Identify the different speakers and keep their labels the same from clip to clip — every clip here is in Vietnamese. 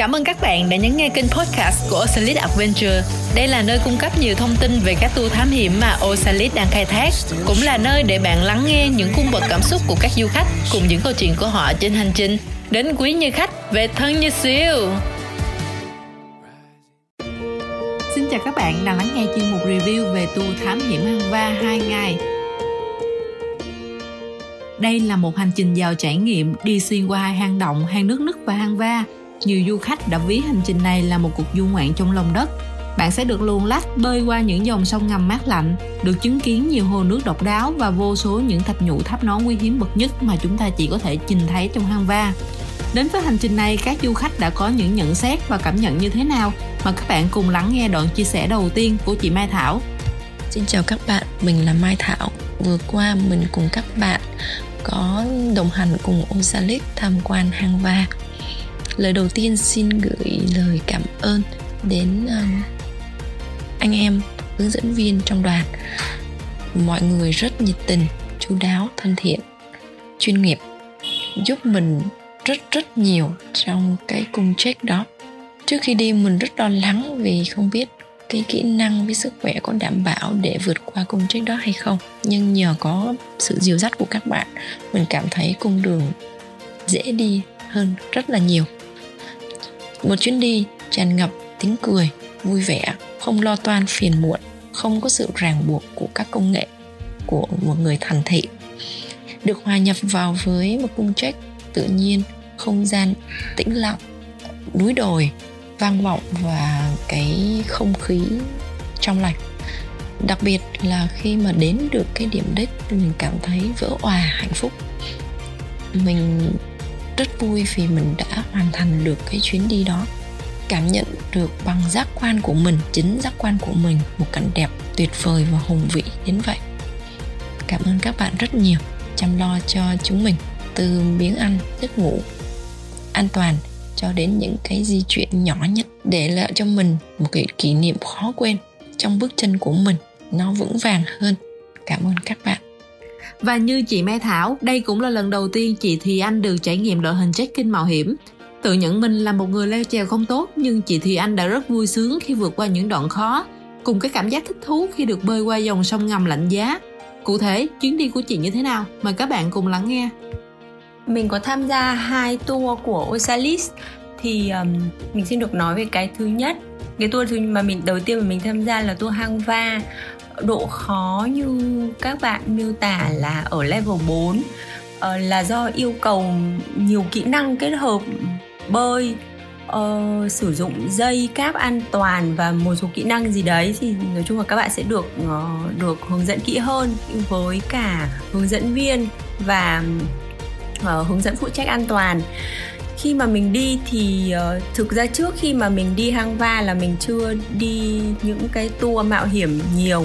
Speaker 1: Cảm ơn các bạn đã nhấn nghe kênh podcast của Osalit Adventure. Đây là nơi cung cấp nhiều thông tin về các tour thám hiểm mà Osalit đang khai thác, cũng là nơi để bạn lắng nghe những cung bậc cảm xúc của các du khách cùng những câu chuyện của họ trên hành trình đến quý như khách về thân như siêu. Xin chào các bạn đang lắng nghe chuyên mục review về tour thám hiểm Hang Va 2 ngày. Đây là một hành trình giàu trải nghiệm đi xuyên qua hai hang động, hang nước nứt và hang va nhiều du khách đã ví hành trình này là một cuộc du ngoạn trong lòng đất. Bạn sẽ được luồn lách bơi qua những dòng sông ngầm mát lạnh, được chứng kiến nhiều hồ nước độc đáo và vô số những thạch nhũ tháp nón quý hiếm bậc nhất mà chúng ta chỉ có thể nhìn thấy trong hang va. Đến với hành trình này, các du khách đã có những nhận xét và cảm nhận như thế nào? Mà các bạn cùng lắng nghe đoạn chia sẻ đầu tiên của chị Mai Thảo.
Speaker 2: Xin chào các bạn, mình là Mai Thảo. Vừa qua mình cùng các bạn có đồng hành cùng Osalit tham quan hang va lời đầu tiên xin gửi lời cảm ơn đến um, anh em hướng dẫn viên trong đoàn. Mọi người rất nhiệt tình chú đáo, thân thiện, chuyên nghiệp, giúp mình rất rất nhiều trong cái cung check đó. Trước khi đi, mình rất lo lắng vì không biết cái kỹ năng với sức khỏe có đảm bảo để vượt qua cung check đó hay không. Nhưng nhờ có sự dìu dắt của các bạn, mình cảm thấy cung đường dễ đi hơn rất là nhiều một chuyến đi tràn ngập tiếng cười, vui vẻ, không lo toan phiền muộn, không có sự ràng buộc của các công nghệ của một người thành thị. Được hòa nhập vào với một cung trách tự nhiên, không gian tĩnh lặng, núi đồi, vang vọng và cái không khí trong lành đặc biệt là khi mà đến được cái điểm đích mình cảm thấy vỡ òa hạnh phúc mình rất vui vì mình đã hoàn thành được cái chuyến đi đó. Cảm nhận được bằng giác quan của mình, chính giác quan của mình, một cảnh đẹp tuyệt vời và hùng vĩ đến vậy. Cảm ơn các bạn rất nhiều, chăm lo cho chúng mình, từ miếng ăn giấc ngủ an toàn cho đến những cái di chuyển nhỏ nhất để lại cho mình một cái kỷ niệm khó quên trong bước chân của mình, nó vững vàng hơn. Cảm ơn các bạn
Speaker 1: và như chị Mai Thảo, đây cũng là lần đầu tiên chị Thì Anh được trải nghiệm đội hình check-in mạo hiểm. Tự nhận mình là một người leo trèo không tốt nhưng chị Thì Anh đã rất vui sướng khi vượt qua những đoạn khó, cùng cái cảm giác thích thú khi được bơi qua dòng sông ngầm lạnh giá. Cụ thể, chuyến đi của chị như thế nào? Mời các bạn cùng lắng nghe.
Speaker 3: Mình có tham gia hai tour của Osalis thì um, mình xin được nói về cái thứ nhất cái tour mà mình đầu tiên mà mình tham gia là tour hang va. Độ khó như các bạn miêu tả là ở level 4 uh, ờ, là do yêu cầu nhiều kỹ năng kết hợp bơi uh, sử dụng dây cáp an toàn và một số kỹ năng gì đấy. Thì nói chung là các bạn sẽ được uh, được hướng dẫn kỹ hơn với cả hướng dẫn viên và uh, hướng dẫn phụ trách an toàn khi mà mình đi thì uh, thực ra trước khi mà mình đi hang va là mình chưa đi những cái tour mạo hiểm nhiều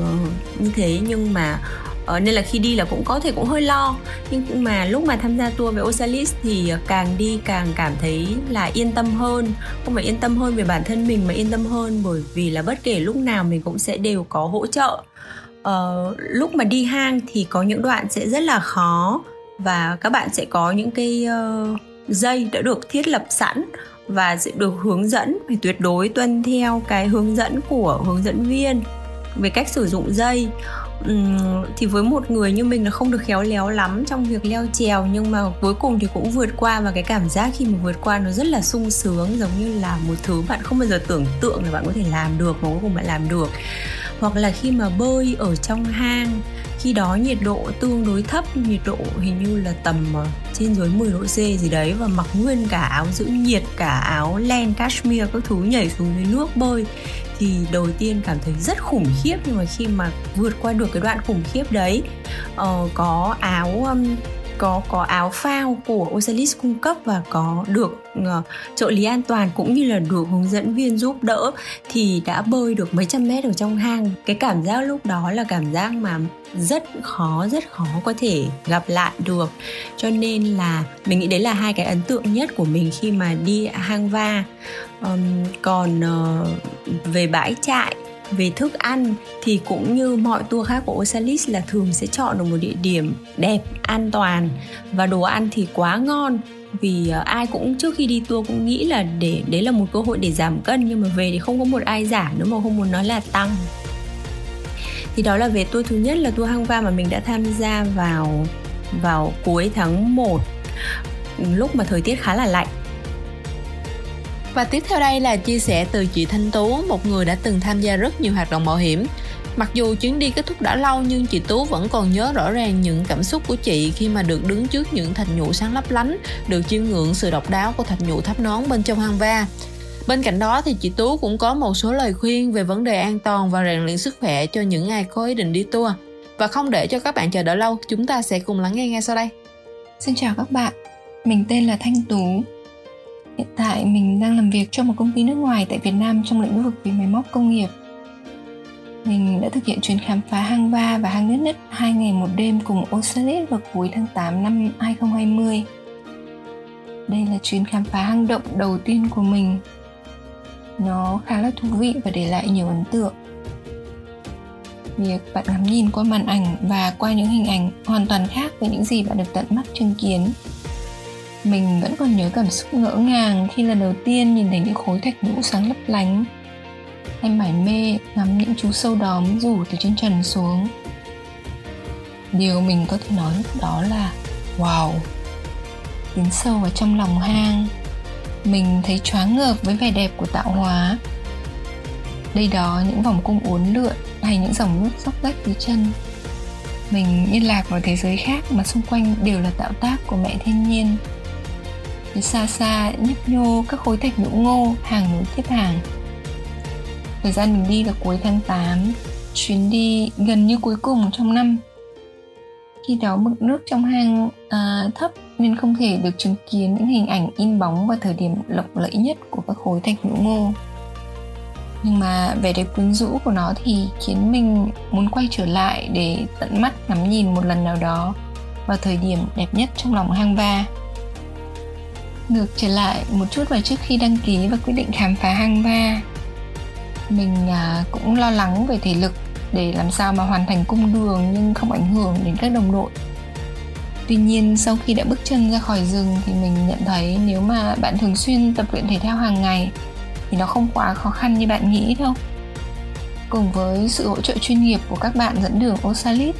Speaker 3: uh, như thế. Nhưng mà uh, nên là khi đi là cũng có thể cũng hơi lo. Nhưng mà lúc mà tham gia tour với Osalis thì càng đi càng cảm thấy là yên tâm hơn. Không phải yên tâm hơn về bản thân mình mà yên tâm hơn bởi vì là bất kể lúc nào mình cũng sẽ đều có hỗ trợ. Uh, lúc mà đi hang thì có những đoạn sẽ rất là khó và các bạn sẽ có những cái uh, dây đã được thiết lập sẵn và sẽ được hướng dẫn phải tuyệt đối tuân theo cái hướng dẫn của hướng dẫn viên. Về cách sử dụng dây uhm, thì với một người như mình là không được khéo léo lắm trong việc leo trèo nhưng mà cuối cùng thì cũng vượt qua và cái cảm giác khi mà vượt qua nó rất là sung sướng giống như là một thứ bạn không bao giờ tưởng tượng là bạn có thể làm được mà cuối cùng bạn làm được. Hoặc là khi mà bơi ở trong hang khi đó nhiệt độ tương đối thấp nhiệt độ hình như là tầm ờ, trên dưới 10 độ C gì đấy và mặc nguyên cả áo giữ nhiệt cả áo len cashmere các thứ nhảy xuống dưới nước bơi thì đầu tiên cảm thấy rất khủng khiếp. Nhưng mà khi mà vượt qua được cái đoạn khủng khiếp đấy uh, có áo um, có có áo phao của Osalis cung cấp và có được uh, trợ lý an toàn cũng như là được hướng dẫn viên giúp đỡ thì đã bơi được mấy trăm mét ở trong hang. Cái cảm giác lúc đó là cảm giác mà rất khó rất khó có thể gặp lại được. Cho nên là mình nghĩ đấy là hai cái ấn tượng nhất của mình khi mà đi hang va. Um, còn uh, về bãi trại về thức ăn thì cũng như mọi tour khác của Osalis là thường sẽ chọn được một địa điểm đẹp, an toàn. Và đồ ăn thì quá ngon vì ờ, ai cũng trước khi đi tour cũng nghĩ là để đấy là một cơ hội để giảm cân nhưng mà về thì không có một ai giảm nữa mà không muốn nói là tăng. Thì đó là về tour thứ nhất là tour hang va mà mình đã tham gia vào vào cuối tháng 1 lúc mà thời tiết khá là lạnh
Speaker 1: và tiếp theo đây là chia sẻ từ chị Thanh Tú, một người đã từng tham gia rất nhiều hoạt động mạo hiểm. Mặc dù chuyến đi kết thúc đã lâu nhưng chị Tú vẫn còn nhớ rõ ràng những cảm xúc của chị khi mà được đứng trước những thạch nhũ sáng lấp lánh, được chiêm ngưỡng sự độc đáo của thạch nhũ tháp nón bên trong hang va. Bên cạnh đó thì chị Tú cũng có một số lời khuyên về vấn đề an toàn và rèn luyện sức khỏe cho những ai có ý định đi tour. Và không để cho các bạn chờ đợi lâu, chúng ta sẽ cùng lắng nghe ngay sau đây.
Speaker 4: Xin chào các bạn, mình tên là Thanh Tú. Hiện tại mình đang làm việc cho một công ty nước ngoài tại Việt Nam trong lĩnh vực về máy móc công nghiệp. Mình đã thực hiện chuyến khám phá hang ba và hang Nước Nứt hai ngày một đêm cùng Osalit vào cuối tháng 8 năm 2020. Đây là chuyến khám phá hang động đầu tiên của mình. Nó khá là thú vị và để lại nhiều ấn tượng. Việc bạn ngắm nhìn qua màn ảnh và qua những hình ảnh hoàn toàn khác với những gì bạn được tận mắt chứng kiến mình vẫn còn nhớ cảm xúc ngỡ ngàng khi lần đầu tiên nhìn thấy những khối thạch nhũ sáng lấp lánh. Em mải mê ngắm những chú sâu đóm rủ từ trên trần xuống. Điều mình có thể nói lúc đó là, wow! Tiến sâu vào trong lòng hang, mình thấy choáng ngợp với vẻ đẹp của tạo hóa. Đây đó những vòng cung uốn lượn hay những dòng nước dốc rách dưới chân. Mình như lạc vào thế giới khác mà xung quanh đều là tạo tác của mẹ thiên nhiên phía xa xa nhấp nhô các khối thạch nhũ ngô hàng nối tiếp hàng. Thời gian mình đi là cuối tháng 8 chuyến đi gần như cuối cùng trong năm. Khi đó mực nước trong hang à, thấp nên không thể được chứng kiến những hình ảnh in bóng vào thời điểm lộng lẫy nhất của các khối thạch nhũ ngô. Nhưng mà vẻ đẹp quyến rũ của nó thì khiến mình muốn quay trở lại để tận mắt ngắm nhìn một lần nào đó vào thời điểm đẹp nhất trong lòng hang va ngược trở lại một chút vào trước khi đăng ký và quyết định khám phá hang va. Mình à, cũng lo lắng về thể lực để làm sao mà hoàn thành cung đường nhưng không ảnh hưởng đến các đồng đội. Tuy nhiên sau khi đã bước chân ra khỏi rừng thì mình nhận thấy nếu mà bạn thường xuyên tập luyện thể thao hàng ngày thì nó không quá khó khăn như bạn nghĩ đâu. Cùng với sự hỗ trợ chuyên nghiệp của các bạn dẫn đường Osalit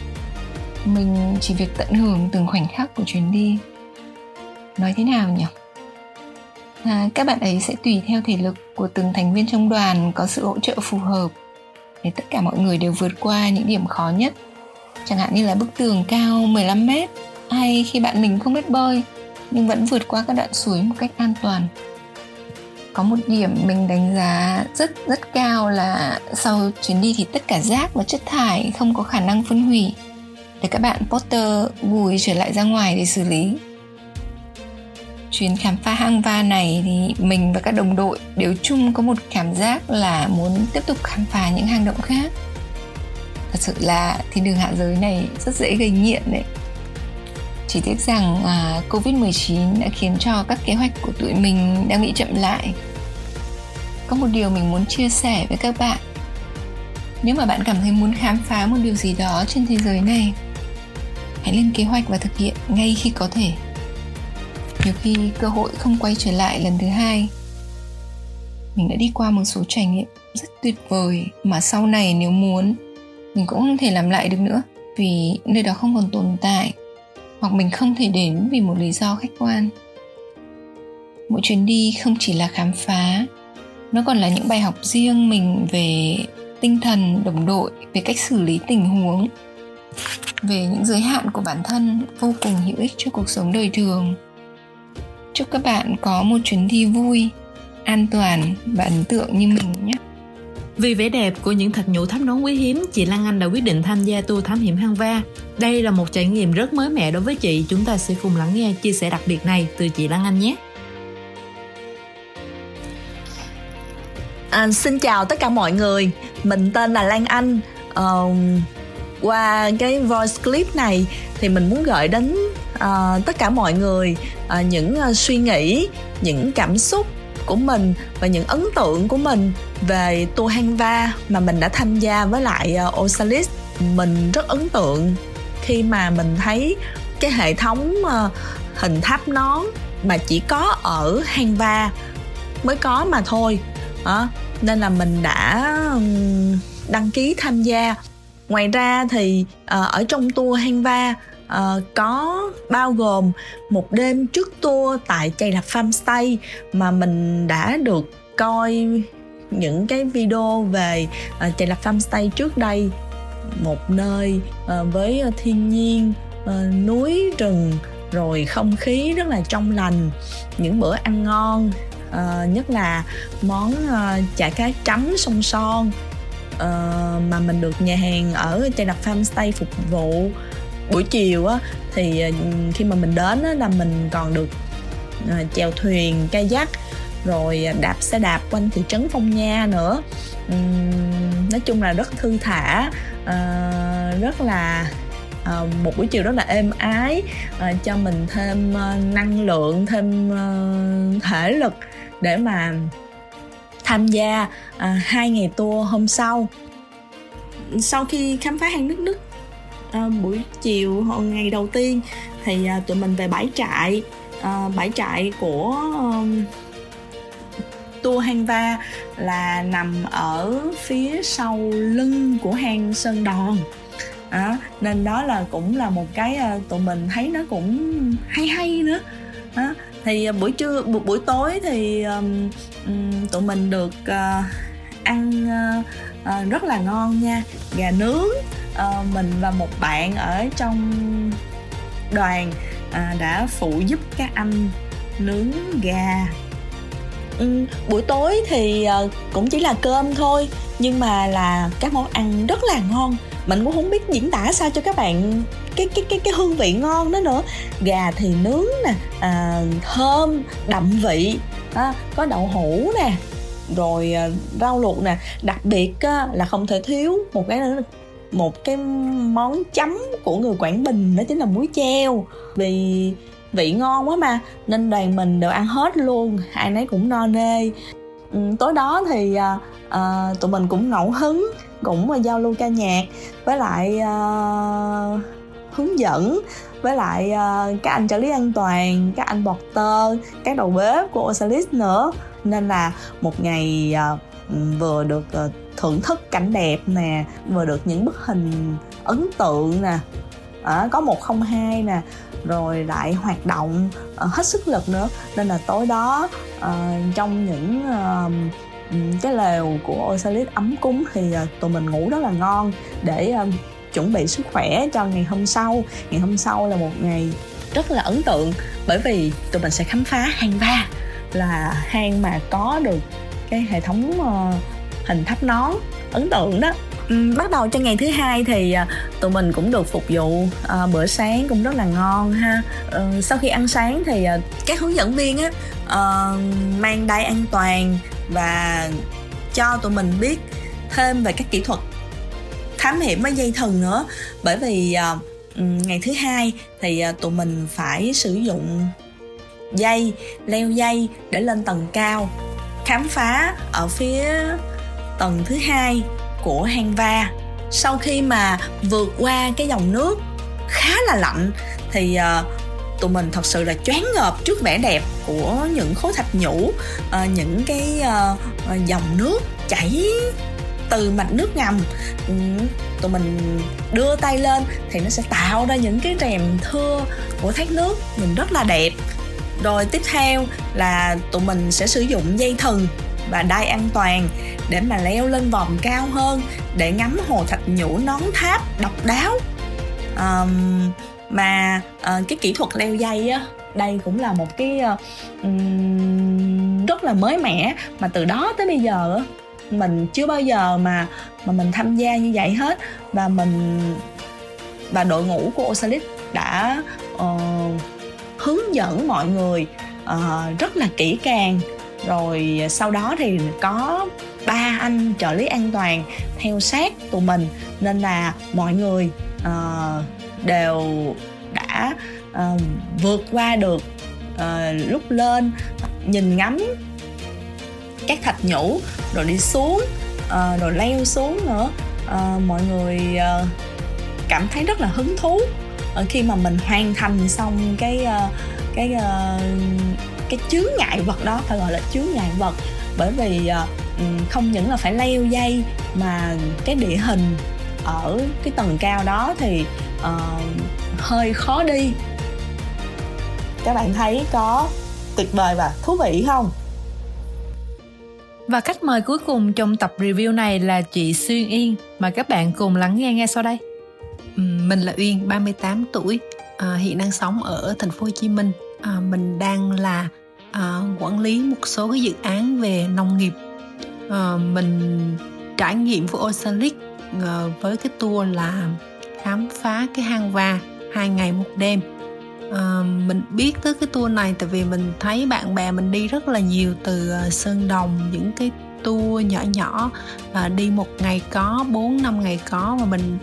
Speaker 4: mình chỉ việc tận hưởng từng khoảnh khắc của chuyến đi. Nói thế nào nhỉ? À, các bạn ấy sẽ tùy theo thể lực của từng thành viên trong đoàn có sự hỗ trợ phù hợp để tất cả mọi người đều vượt qua những điểm khó nhất. Chẳng hạn như là bức tường cao 15 mét hay khi bạn mình không biết bơi nhưng vẫn vượt qua các đoạn suối một cách an toàn. Có một điểm mình đánh giá rất rất cao là sau chuyến đi thì tất cả rác và chất thải không có khả năng phân hủy. Để các bạn Potter vùi trở lại ra ngoài để xử lý chuyến khám phá hang va này thì mình và các đồng đội đều chung có một cảm giác là muốn tiếp tục khám phá những hang động khác thật sự là thiên đường hạ giới này rất dễ gây nghiện đấy chỉ tiếc rằng à, Covid-19 đã khiến cho các kế hoạch của tụi mình đang bị chậm lại. Có một điều mình muốn chia sẻ với các bạn. Nếu mà bạn cảm thấy muốn khám phá một điều gì đó trên thế giới này, hãy lên kế hoạch và thực hiện ngay khi có thể nhiều khi cơ hội không quay trở lại lần thứ hai. Mình đã đi qua một số trải nghiệm rất tuyệt vời mà sau này nếu muốn, mình cũng không thể làm lại được nữa vì nơi đó không còn tồn tại hoặc mình không thể đến vì một lý do khách quan. Mỗi chuyến đi không chỉ là khám phá, nó còn là những bài học riêng mình về tinh thần, đồng đội, về cách xử lý tình huống, về những giới hạn của bản thân vô cùng hữu ích cho cuộc sống đời thường. Chúc các bạn có một chuyến đi vui, an toàn và ấn tượng như mình nhé.
Speaker 1: Vì vẻ đẹp của những thạch nhũ tháp nón quý hiếm, chị Lan Anh đã quyết định tham gia tour thám hiểm hang va. Đây là một trải nghiệm rất mới mẻ đối với chị. Chúng ta sẽ cùng lắng nghe chia sẻ đặc biệt này từ chị Lan Anh nhé.
Speaker 5: À, xin chào tất cả mọi người, mình tên là Lan Anh. Uh, qua cái voice clip này thì mình muốn gửi đến à, tất cả mọi người à, những ờ, suy nghĩ những cảm xúc của mình và những ấn tượng của mình về tour Hanva mà mình đã tham gia với lại uh, Osalis mình rất ấn tượng khi mà mình thấy cái hệ thống uh, hình tháp nón mà chỉ có ở Hanva mới có mà thôi. À, nên là mình đã đăng ký tham gia. Ngoài ra thì uh, ở trong tour Hanva uh, có bao gồm một đêm trước tour tại Chày Lập Farmstay mà mình đã được coi những cái video về ờ, uh, Chày Lập Farmstay trước đây. Một nơi uh, với thiên nhiên uh, núi rừng rồi không khí rất là trong lành những bữa ăn ngon uh, nhất là món uh, chả cá chấm sông son uh, mà mình được nhà hàng ở Chai Đặc Farmstay phục vụ buổi chiều á thì ờ, khi mà mình đến á, là mình còn được ờ, chèo thuyền kayak rồi ờ, đạp xe đạp quanh thị trấn Phong Nha nữa. Uhm, nói chung là rất thư thả rất là một buổi chiều rất là êm ái cho mình thêm năng lượng thêm thể lực để mà tham gia à, hai ngày tour hôm sau. Sau khi khám phá hang nước đức à, buổi chiều ờ, ngày đầu tiên thì à, tụi mình về bãi trại. À, bãi trại của um, tour hang va là nằm ở phía sau lưng của hang sơn đòn. À, nên đó là cũng là một cái à, tụi mình thấy nó cũng hay hay nữa. À, thì à, buổi trưa buổi, buổi tối thì um, um, tụi mình được uh, ăn uh, uh, rất là ngon nha. Gà nướng uh, mình và một bạn ở trong đoàn uh, đã phụ giúp các anh nướng gà. Um, buổi tối thì uh, cũng chỉ là cơm thôi nhưng mà là các món ăn rất là ngon. Mình cũng không biết diễn tả sao cho các bạn cái cái cái cái hương vị ngon đó nữa. Gà thì nướng nè à, thơm đậm vị à, có đậu hũ nè rồi à, rau luộc nè. Đặc biệt à, là không thể thiếu một cái nữa một cái món chấm của người Quảng Bình đó chính là muối treo vì vị ngon quá mà nên đoàn mình đều ăn hết luôn ai nấy cũng no nê. Ừ, tối đó thì à, à, tụi mình cũng ngẫu hứng cũng à, giao lưu ca nhạc với lại à, hướng dẫn với lại uh, các anh trợ lý an toàn các anh bọt tơ các đầu bếp của Osalis nữa. Nên là một ngày uh, vừa được uh, thưởng thức cảnh đẹp nè vừa được những bức hình ấn tượng nè. À, có một không hai nè rồi lại hoạt động uh, hết sức lực nữa. Nên là tối đó uh, trong những uh, cái lều của Osalit ấm cúng thì uh, tụi mình ngủ rất là ngon để uh, chuẩn bị sức khỏe cho ngày hôm sau. Ngày hôm sau là một ngày rất là ấn tượng bởi vì tụi mình sẽ khám phá hang va là hang mà có được cái hệ thống uh, hình tháp nón ấn tượng đó. Ừ, bắt đầu cho ngày thứ hai thì à, tụi mình cũng được phục vụ à, bữa sáng cũng rất là ngon ha. À, sau khi ăn sáng thì à, các hướng dẫn viên á à, mang đai an toàn và cho tụi mình biết thêm về các kỹ thuật thám hiểm với dây thần nữa. Bởi vì à, ừ, ngày thứ hai thì à, tụi mình phải sử dụng dây leo dây để lên tầng cao khám phá ở phía tầng thứ hai của hang va. Sau khi mà vượt qua cái dòng nước khá là lạnh thì uh, tụi mình thật sự là choáng ngợp trước vẻ đẹp của những khối thạch nhũ uh, những cái uh, dòng nước chảy từ mạch nước ngầm. Ừ, tụi mình đưa tay lên thì nó sẽ tạo ra những cái rèm thưa của thác nước nhìn rất là đẹp. Rồi tiếp theo là tụi mình sẽ sử dụng dây thừng và đai an toàn để mà leo lên vòng cao hơn để ngắm hồ thạch nhũ nón tháp độc đáo. Um, mà uh, cái kỹ thuật leo dây á đây cũng là một cái uh, um, rất là mới mẻ. Mà từ đó tới bây giờ mình chưa bao giờ mà mà mình tham gia như vậy hết. Và mình và đội ngũ của Osalit đã uh, hướng dẫn mọi người uh, rất là kỹ càng rồi à, sau đó thì có ba anh trợ lý an toàn theo sát tụi mình. Nên là mọi người uh, đều đã uh, vượt qua được uh, lúc lên nhìn ngắm các thạch nhũ rồi đi xuống uh, rồi leo xuống nữa. Uh, mọi người uh, cảm thấy rất là hứng thú uh, khi mà mình hoàn thành xong cái uh, cái uh, cái chướng ngại vật đó phải gọi là chướng ngại vật. Bởi vì uh, không những là phải leo dây mà cái địa hình ở cái tầng cao đó thì uh, hơi khó đi. Các bạn thấy có tuyệt vời và thú vị không?
Speaker 1: Và khách mời cuối cùng trong tập review này là chị Xuyên Yên Mời các bạn cùng lắng nghe nghe sau đây.
Speaker 6: Mình là Uyên, 38 tuổi à, Hiện đang sống ở thành phố Hồ Chí Minh à, Mình đang là à, quản lý một số cái dự án về nông nghiệp. À, Mình trải nghiệm với Oceanic à, với cái tour là khám phá cái hang va hai ngày một đêm. À, mình biết tới cái tour này tại vì mình thấy bạn bè mình đi rất là nhiều từ à, sơn đồng những cái tour nhỏ nhỏ à, đi một ngày có bốn năm ngày có và mình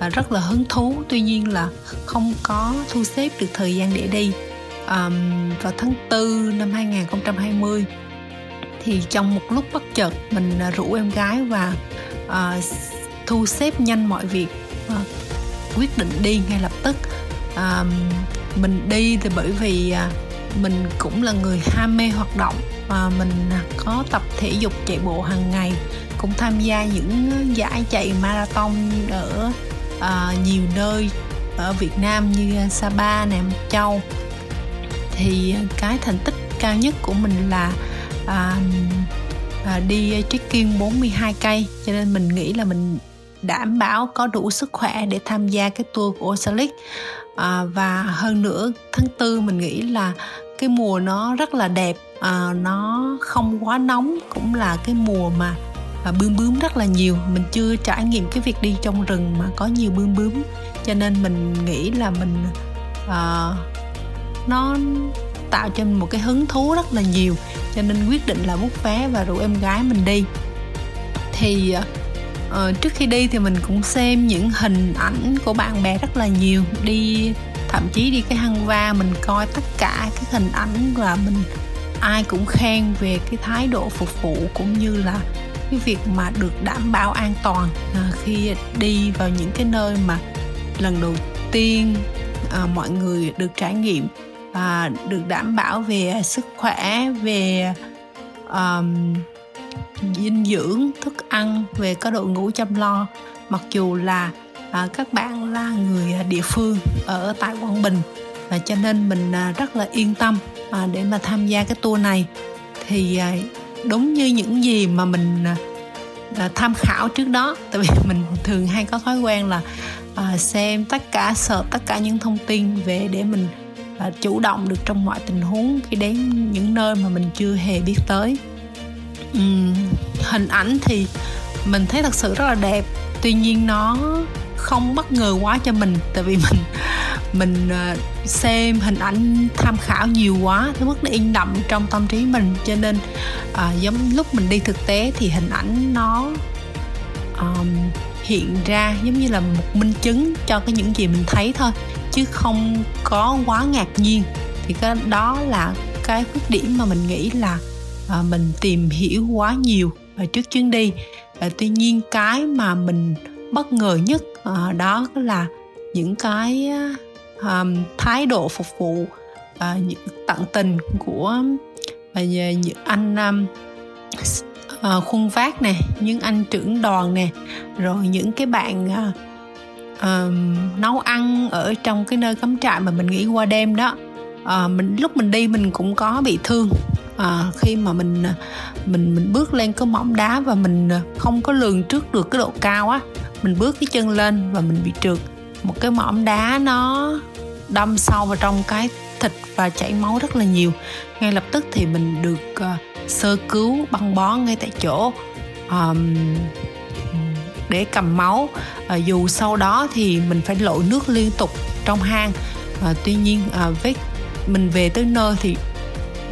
Speaker 6: à, rất là hứng thú. Tuy nhiên là không có thu xếp được thời gian để đi um, vào tháng 4 năm 2020 thì trong một lúc bất chợt mình à, rủ em gái và uh, thu xếp nhanh mọi việc uh, quyết định đi ngay lập tức. Uh, mình đi thì bởi vì uh, mình cũng là người ham mê hoạt động và mình có tập thể dục chạy bộ hàng ngày cũng tham gia những giải chạy marathon ở uh, nhiều nơi ở Việt Nam như Sapa, Nam Châu thì cái thành tích cao nhất của mình là à, à, đi trekking 42 cây. Cho nên mình nghĩ là mình đảm bảo có đủ sức khỏe để tham gia cái tour của Oceanic. À, và hơn nữa tháng tư mình nghĩ là cái mùa nó rất là đẹp. À, nó không quá nóng cũng là cái mùa mà à, bướm bướm rất là nhiều. Mình chưa trải nghiệm cái việc đi trong rừng mà có nhiều bướm bướm. Cho nên mình nghĩ là mình à, nó tạo cho mình một cái hứng thú rất là nhiều. Cho nên quyết định là bút vé và rủ em gái mình đi. Thì uh, trước khi đi thì mình cũng xem những hình ảnh của bạn bè rất là nhiều. Đi thậm chí đi cái hăng va mình coi tất cả các hình ảnh và mình ai cũng khen về cái thái độ phục vụ cũng như là cái việc mà được đảm bảo an toàn à, khi đi vào những cái nơi mà lần đầu tiên à, mọi người được trải nghiệm à, được đảm bảo về sức khỏe về um, dinh dưỡng thức ăn về có đội ngũ chăm lo. Mặc dù là à, các bạn là người địa phương ở tại quảng bình và cho nên mình à, rất là yên tâm à, để mà tham gia cái tour này. Thì à, đúng như những gì mà mình à, à, tham khảo trước đó tại vì mình thường hay có thói quen là à, xem tất cả sợ tất cả những thông tin về để mình và chủ động được trong mọi tình huống khi đến những nơi mà mình chưa hề biết tới. Uhm, hình ảnh thì mình thấy thật sự rất là đẹp. Tuy nhiên nó không bất ngờ quá cho mình tại vì mình mình ờ, xem hình ảnh tham khảo nhiều quá tới mức nó in đậm trong tâm trí mình. Cho nên à, giống lúc mình đi thực tế thì hình ảnh nó um, hiện ra giống như là một minh chứng cho cái những gì mình thấy thôi chứ không có quá ngạc nhiên. Thì cái đó là cái khuyết điểm mà mình nghĩ là à, mình tìm hiểu quá nhiều và trước chuyến đi. À, tuy nhiên cái mà mình bất ngờ nhất à, đó là những cái à, um, thái độ phục vụ à, những tận tình của à, những à, anh à, à, khuôn vác nè những anh trưởng đoàn nè rồi những cái bạn à, à, nấu ăn ở trong cái nơi cắm trại mà mình nghỉ qua đêm đó. À, mình lúc mình đi mình cũng có bị thương. À, khi mà mình à, mình mình bước lên cái mỏm đá và mình à, không có lường trước được cái độ cao á mình bước cái chân lên và mình bị trượt. Một cái mỏm đá nó đâm sâu vào trong cái thịt và chảy máu rất là nhiều. Ngay lập tức thì mình được uh, sơ cứu băng bó ngay tại chỗ. Um, để cầm máu. À, dù sau đó thì mình phải lội nước liên tục trong hang. À, tuy nhiên ờ, à, với mình về tới nơi thì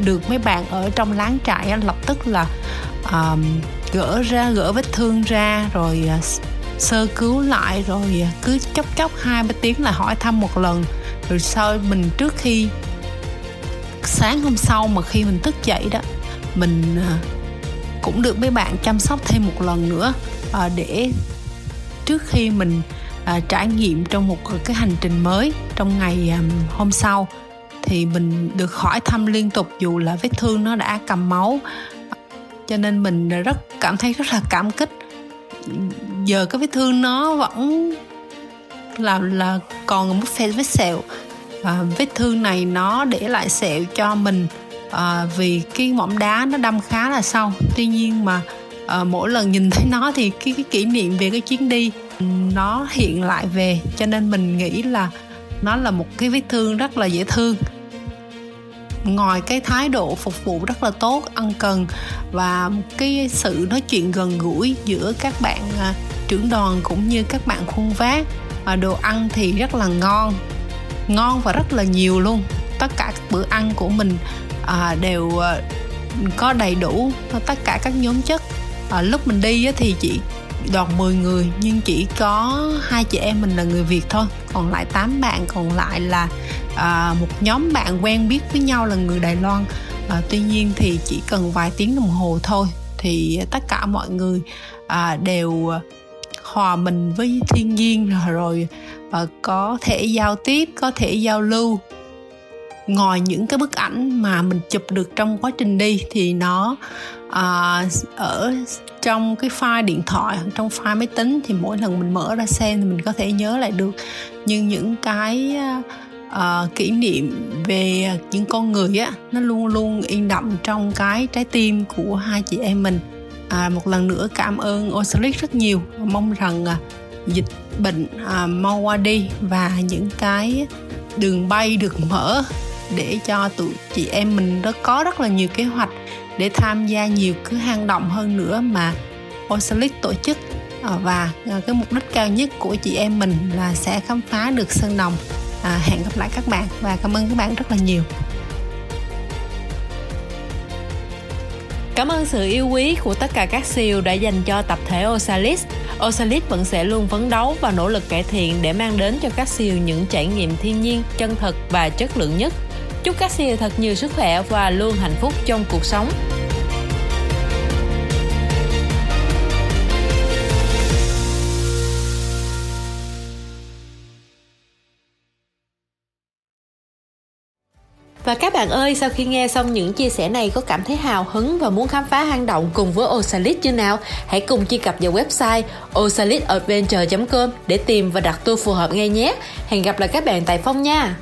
Speaker 6: được mấy bạn ở trong láng trại lập tức là à, gỡ ra gỡ vết thương ra rồi à, sơ cứu lại rồi à, cứ chốc chốc hai ba tiếng là hỏi thăm một lần. Rồi sau mình trước khi sáng hôm sau mà khi mình thức dậy đó mình à, cũng được mấy bạn chăm sóc thêm một lần nữa à, để trước khi mình à, trải nghiệm trong một cái hành trình mới trong ngày hôm sau, thì mình được hỏi thăm liên tục dù là vết thương nó đã cầm máu. Cho nên mình rất cảm thấy rất là cảm kích. Giờ cái vết thương nó vẫn là là còn một vết vết sẹo. Và vết thương này nó để lại sẹo cho mình à, vì cái mỏm đá nó đâm khá là sâu. Tuy nhiên mà à, mỗi lần nhìn thấy nó thì cái, cái kỷ niệm về cái chuyến đi nó hiện lại về. Cho nên mình nghĩ là nó là một cái vết thương rất là dễ thương. Ngoài cái thái độ phục vụ rất là tốt ân cần và cái sự nói chuyện gần gũi giữa các bạn à, trưởng đoàn cũng như các bạn khuôn vác và đồ ăn thì rất là ngon. Ngon và rất là nhiều luôn. Tất cả các bữa ăn của mình à, đều à, có đầy đủ tất cả các nhóm chất. À, lúc mình đi thì chỉ đoàn 10 người nhưng chỉ có hai chị em mình là người Việt thôi. Còn lại 8 bạn còn lại là à, một nhóm bạn quen biết với nhau là người Đài Loan. À, tuy nhiên thì chỉ cần vài tiếng đồng hồ thôi thì tất cả mọi người à, đều hòa mình với thiên nhiên rồi và có thể giao tiếp có thể giao lưu ngoài những cái bức ảnh mà mình chụp được trong quá trình đi thì nó à, ở trong cái file điện thoại trong file máy tính thì mỗi lần mình mở ra xem thì mình có thể nhớ lại được. Nhưng những cái uh, kỷ niệm về những con người á nó luôn luôn in đậm trong cái trái tim của hai chị em mình. À, một lần nữa cảm ơn Osalic rất nhiều. Mong rằng à, dịch bệnh à, mau qua đi và những cái đường bay được mở để cho tụi chị em mình đó có rất là nhiều kế hoạch để tham gia nhiều cái hang động hơn nữa mà Osalic tổ chức à, và à, cái mục đích cao nhất của chị em mình là sẽ khám phá được sơn đồng à, hẹn gặp lại các bạn và cảm ơn các bạn rất là nhiều
Speaker 1: Cảm ơn sự yêu quý của tất cả các siêu đã dành cho tập thể Osalis. Osalis vẫn sẽ luôn phấn đấu và nỗ lực cải thiện để mang đến cho các siêu những trải nghiệm thiên nhiên, chân thật và chất lượng nhất. Chúc các siêu thật nhiều sức khỏe và luôn hạnh phúc trong cuộc sống. Và các bạn ơi, sau khi nghe xong những chia sẻ này có cảm thấy hào hứng và muốn khám phá hang động cùng với Osalit chưa nào? Hãy cùng truy cập vào website osalitadventure.com để tìm và đặt tour phù hợp ngay nhé. Hẹn gặp lại các bạn tại Phong nha!